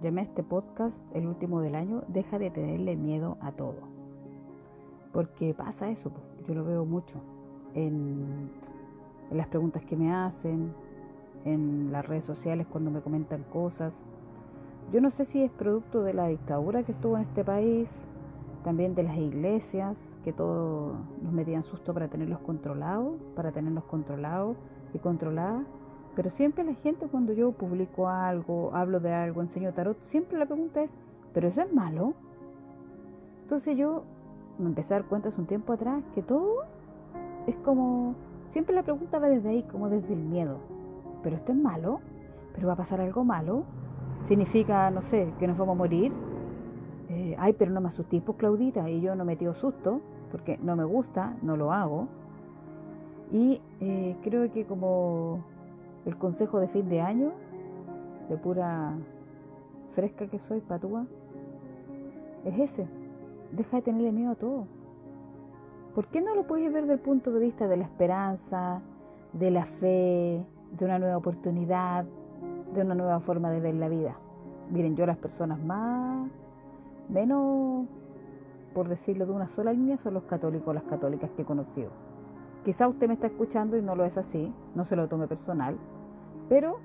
llamé a este podcast el último del año, deja de tenerle miedo a todo. Porque pasa eso, yo lo veo mucho en, las preguntas que me hacen, en las redes sociales cuando me comentan cosas. Yo no sé si es producto de la dictadura que estuvo en este país, también de las iglesias, que todos nos metían susto para tenerlos controlados, para tenernos controlados y controladas. Pero siempre la gente cuando yo publico algo, hablo de algo, enseño tarot, siempre la pregunta es, ¿pero eso es malo? Entonces yo me empecé a dar cuenta hace un tiempo atrás que todo es como, siempre la pregunta va desde ahí, como desde el miedo. ¿Pero esto es malo? ¿Pero va a pasar algo malo? ¿Significa, no sé, que nos vamos a morir? Eh, ay, pero no me asusté, pues Claudita, y yo no me dio susto, porque no me gusta, no lo hago. Y eh, creo que como el consejo de fin de año, de pura fresca que soy, patúa, es ese. Deja de tenerle miedo a todo. ¿Por qué no lo puedes ver desde el punto de vista de la esperanza, de la fe, de una nueva oportunidad, de una nueva forma de ver la vida? Miren, yo las personas más menos, por decirlo de una sola línea, son los católicos, las católicas que he conocido. Quizá usted me está escuchando y no lo es así, no se lo tome personal, pero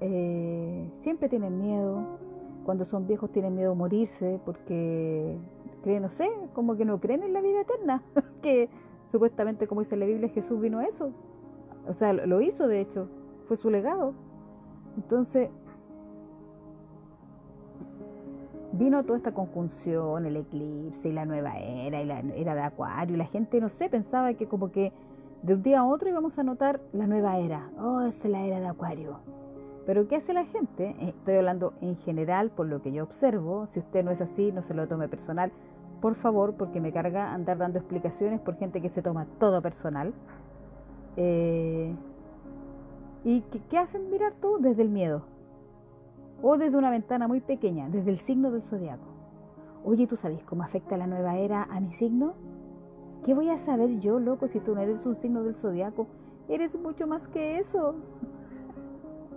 eh, siempre tienen miedo, cuando son viejos tienen miedo a morirse porque creen, no sé, como que no creen en la vida eterna, que supuestamente, como dice la Biblia, Jesús vino a eso, o sea, lo hizo de hecho, fue su legado. Entonces, vino toda esta conjunción, el eclipse y la nueva era y la era de Acuario, y la gente, no sé, pensaba que como que de un día a otro íbamos a notar la nueva era. Oh, es la era de Acuario. Pero ¿qué hace la gente? Eh, estoy hablando en general por lo que yo observo. Si usted no es así, no se lo tome personal. Por favor, porque me carga andar dando explicaciones por gente que se toma todo personal. Eh, ¿Y qué, qué hacen? Mirar todo desde el miedo o desde una ventana muy pequeña, desde el signo del zodiaco. Oye, ¿tú sabes cómo afecta la nueva era a mi signo? ¿Qué voy a saber yo, loco, si tú no eres un signo del zodiaco? Eres mucho más que eso.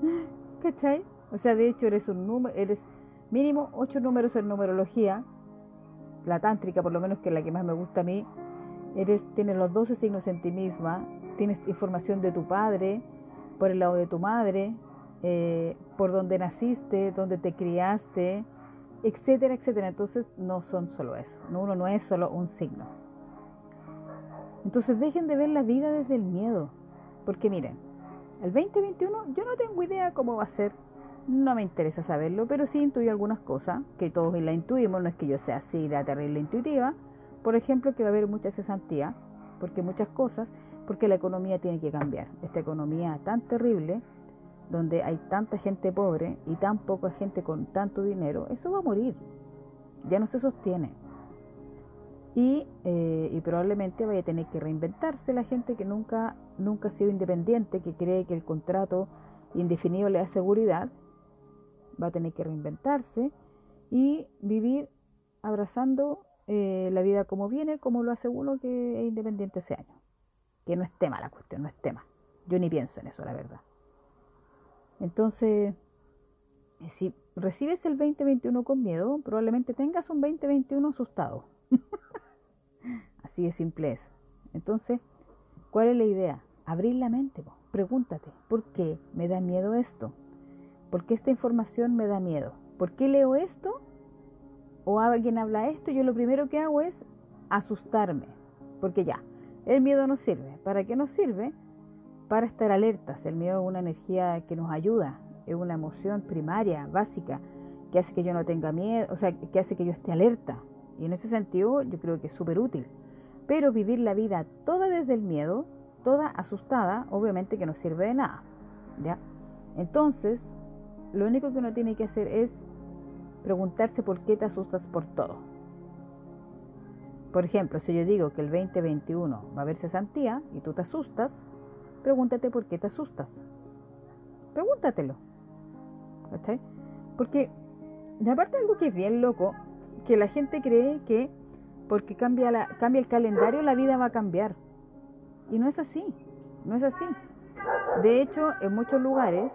¿Cachai? O sea, de hecho eres un número, eres mínimo ocho números en numerología, la tántrica por lo menos que es la que más me gusta a mí. Eres, tienes los 12 signos en ti misma, tienes información de tu padre, por el lado de tu madre, eh, por donde naciste, donde te criaste, etcétera, etcétera. Entonces no son solo eso, uno no es solo un signo. Entonces dejen de ver la vida desde el miedo, porque miren, el 2021 yo no tengo idea cómo va a ser, no me interesa saberlo, pero sí intuyo algunas cosas, que todos la intuimos, no es que yo sea así de terrible intuitiva, por ejemplo que va a haber mucha cesantía, porque muchas cosas, porque la economía tiene que cambiar, esta economía tan terrible donde hay tanta gente pobre y tan poca gente con tanto dinero, eso va a morir, ya no se sostiene. Y, eh, y, probablemente vaya a tener que reinventarse la gente que nunca, nunca ha sido independiente, que cree que el contrato indefinido le da seguridad, va a tener que reinventarse y vivir abrazando eh, la vida como viene, como lo hace uno que es independiente ese año. Que no es tema la cuestión, no es tema. Yo ni pienso en eso, la verdad. Entonces, eh, si recibes el 2021 con miedo, probablemente tengas un 2021 asustado. Así de simple es. Entonces, ¿cuál es la idea? Abrir la mente. Pregúntate, ¿por qué me da miedo esto? ¿Por qué esta información me da miedo? ¿Por qué leo esto? O alguien habla esto, yo lo primero que hago es asustarme. Porque ya, el miedo no sirve. ¿Para qué nos sirve? para estar alertas. El miedo es una energía que nos ayuda, es una emoción primaria, básica, que hace que yo no tenga miedo, o sea, que hace que yo esté alerta. Y en ese sentido yo creo que es súper útil. Pero vivir la vida toda desde el miedo, toda asustada, obviamente que no sirve de nada. ¿ya? Entonces, lo único que uno tiene que hacer es preguntarse por qué te asustas por todo. Por ejemplo, si yo digo que el 2021 va a haber cesantía y tú te asustas, pregúntate por qué te asustas. Pregúntatelo. ¿Cachai? Porque, aparte algo que es bien loco, que la gente cree que porque cambia, la, cambia el calendario la vida va a cambiar. Y no es así, no es así. De hecho, en muchos lugares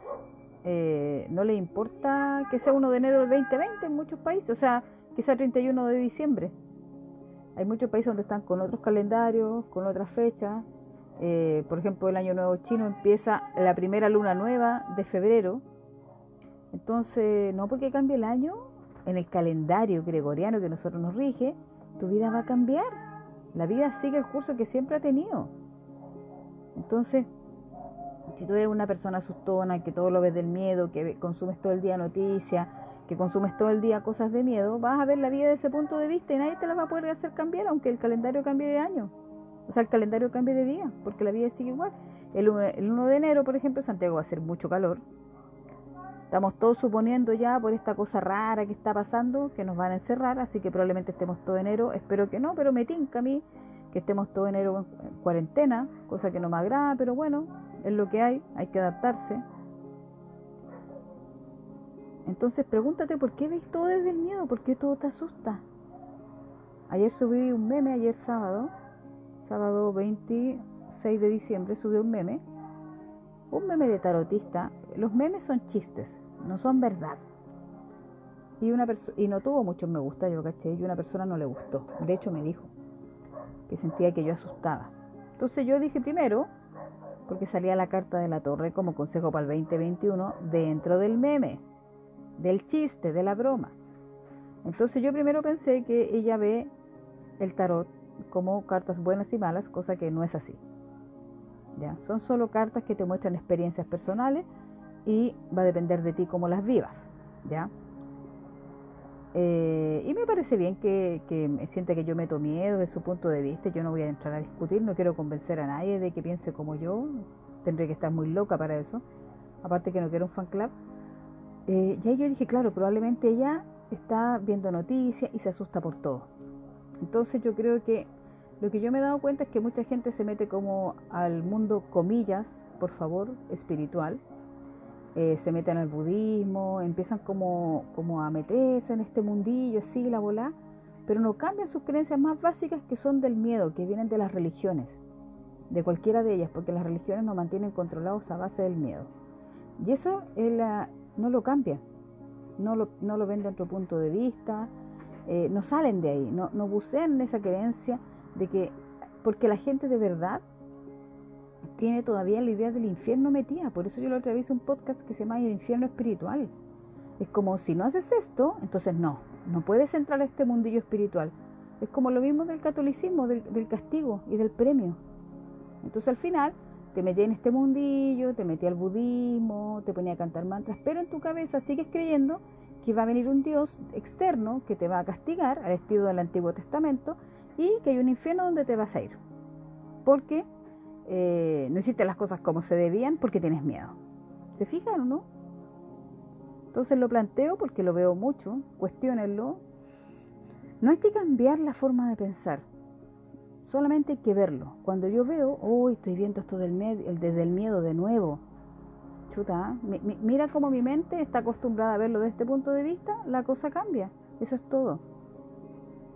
eh, no le importa que sea 1 de enero del 2020 en muchos países, o sea, que sea 31 de diciembre. Hay muchos países donde están con otros calendarios, con otras fechas. Eh, por ejemplo, el Año Nuevo Chino empieza la primera luna nueva de febrero. Entonces, no porque cambie el año, en el calendario gregoriano que nosotros nos rige, tu vida va a cambiar. La vida sigue el curso que siempre ha tenido. Entonces, si tú eres una persona asustona, que todo lo ves del miedo, que consumes todo el día noticias, que consumes todo el día cosas de miedo, vas a ver la vida desde ese punto de vista y nadie te la va a poder hacer cambiar, aunque el calendario cambie de año. O sea, el calendario cambie de día, porque la vida sigue igual. El 1 de enero, por ejemplo, Santiago va a hacer mucho calor. Estamos todos suponiendo ya por esta cosa rara que está pasando que nos van a encerrar, así que probablemente estemos todo enero. Espero que no, pero me tinca a mí que estemos todo enero en cuarentena, cosa que no me agrada, pero bueno, es lo que hay, hay que adaptarse. Entonces pregúntate por qué veis todo desde el miedo, por qué todo te asusta. Ayer subí un meme, ayer sábado, sábado 26 de diciembre, subí un meme, un meme de tarotista. Los memes son chistes, no son verdad. Y, una y no tuvo muchos me gusta, yo caché, y una persona no le gustó. De hecho me dijo que sentía que yo asustaba. Entonces yo dije primero, porque salía la carta de la torre como consejo para el 2021 dentro del meme, del chiste, de la broma. Entonces yo primero pensé que ella ve el tarot como cartas buenas y malas, cosa que no es así. Son solo cartas que te muestran experiencias personales y va a depender de ti cómo las vivas. ¿ya? Eh, y me parece bien que, que me sienta que yo meto miedo de su punto de vista. Yo no voy a entrar a discutir, no quiero convencer a nadie de que piense como yo. Tendré que estar muy loca para eso. Aparte que no quiero un fan club. Eh, y ahí yo dije, claro, probablemente ella está viendo noticias y se asusta por todo. Entonces yo creo que lo que yo me he dado cuenta es que mucha gente se mete como al mundo, comillas, por favor, espiritual eh, se meten al budismo, empiezan como, como a meterse en este mundillo, así la bola, pero no cambian sus creencias más básicas que son del miedo, que vienen de las religiones, de cualquiera de ellas, porque las religiones nos mantienen controlados a base del miedo. Y eso no lo cambia, no lo, no lo ven de otro punto de vista, eh, no salen de ahí, no, no bucean esa creencia de que, porque la gente de verdad tiene todavía la idea del infierno metida. Por eso yo la otra vez un podcast que se llama El infierno espiritual. Es como si no haces esto, entonces no, no puedes entrar a este mundillo espiritual. Es como lo mismo del catolicismo, del, castigo y del premio. Entonces al final te metí en este mundillo, te metí al budismo, te ponía a cantar mantras, pero en tu cabeza sigues creyendo que va a venir un Dios externo que te va a castigar al estilo del Antiguo Testamento y que hay un infierno donde te vas a ir. Porque eh, no hiciste las cosas como se debían porque tienes miedo. ¿Se fijan o no? Entonces lo planteo porque lo veo mucho, cuestionenlo. No hay que cambiar la forma de pensar, solamente hay que verlo. Cuando yo veo, hoy estoy viendo esto del desde el miedo de nuevo. Chuta, mira cómo mi mente está acostumbrada a verlo desde este punto de vista, la cosa cambia. Eso es todo.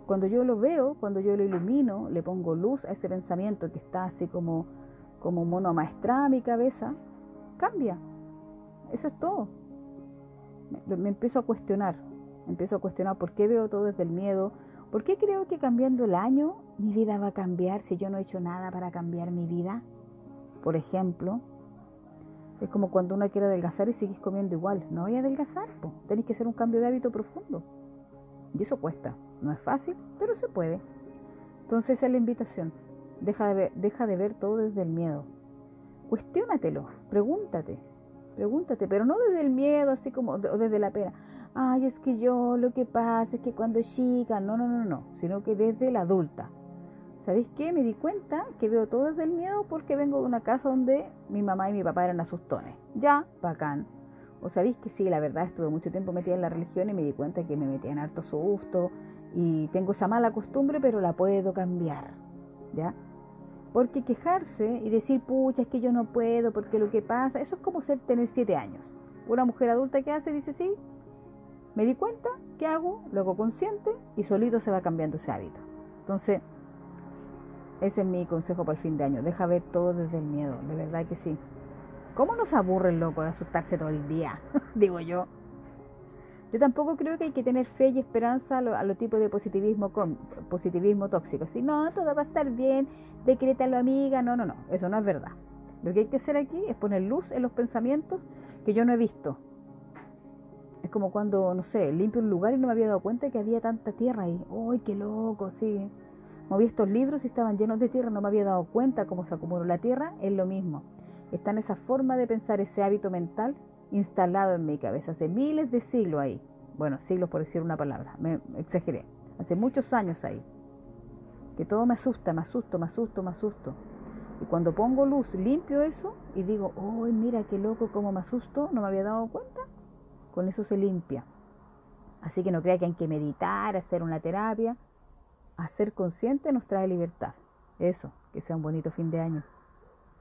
Cuando yo lo veo, cuando yo lo ilumino, le pongo luz a ese pensamiento que está así como como mono maestrada mi cabeza, cambia. Eso es todo. Me, empiezo a cuestionar, me empiezo a cuestionar por qué veo todo desde el miedo, por qué creo que cambiando el año mi vida va a cambiar si yo no he hecho nada para cambiar mi vida. Por ejemplo, es como cuando uno quiere adelgazar y sigues comiendo igual. No voy a adelgazar, tenéis que hacer un cambio de hábito profundo. Y eso cuesta. No es fácil, pero se puede. Entonces esa es la invitación. Deja de, ver, deja de ver todo desde el miedo. Cuestiónatelo, pregúntate, pregúntate, pero no desde el miedo, así como o desde la pena. Ay, es que yo lo que pasa es que cuando chica, no, no, no, no, sino que desde la adulta. ¿Sabéis qué? Me di cuenta que veo todo desde el miedo porque vengo de una casa donde mi mamá y mi papá eran asustones. Ya, bacán. O sabéis que sí, la verdad estuve mucho tiempo metida en la religión y me di cuenta que me metían harto susto y tengo esa mala costumbre, pero la puedo cambiar. ¿Ya? Porque quejarse y decir, pucha, es que yo no puedo, porque lo que pasa, eso es como ser tener siete años. Una mujer adulta que hace dice, sí, me di cuenta, ¿qué hago? Luego consciente y solito se va cambiando ese hábito. Entonces, ese es mi consejo para el fin de año. Deja ver todo desde el miedo, de verdad que sí. ¿Cómo nos aburre el loco de asustarse todo el día? Digo yo. Yo tampoco creo que hay que tener fe y esperanza a los lo tipos de positivismo, con, positivismo tóxico. Si no, todo va a estar bien, decrétalo amiga. No, no, no, eso no es verdad. Lo que hay que hacer aquí es poner luz en los pensamientos que yo no he visto. Es como cuando, no sé, limpio un lugar y no me había dado cuenta que había tanta tierra ahí. ¡Uy, qué loco! Sí. Moví estos libros y estaban llenos de tierra, no me había dado cuenta cómo se acumuló la tierra. Es lo mismo. Está en esa forma de pensar, ese hábito mental instalado en mi cabeza hace miles de siglos ahí. Bueno, siglos por decir una palabra, me exageré. Hace muchos años ahí. Que todo me asusta, me asusto, me asusto, me asusto. Y cuando pongo luz, limpio eso y digo, uy, mira qué loco, cómo me asusto, no me había dado cuenta. Con eso se limpia. Así que no crea que hay que meditar, hacer una terapia. Hacer consciente nos trae libertad. Eso, que sea un bonito fin de año.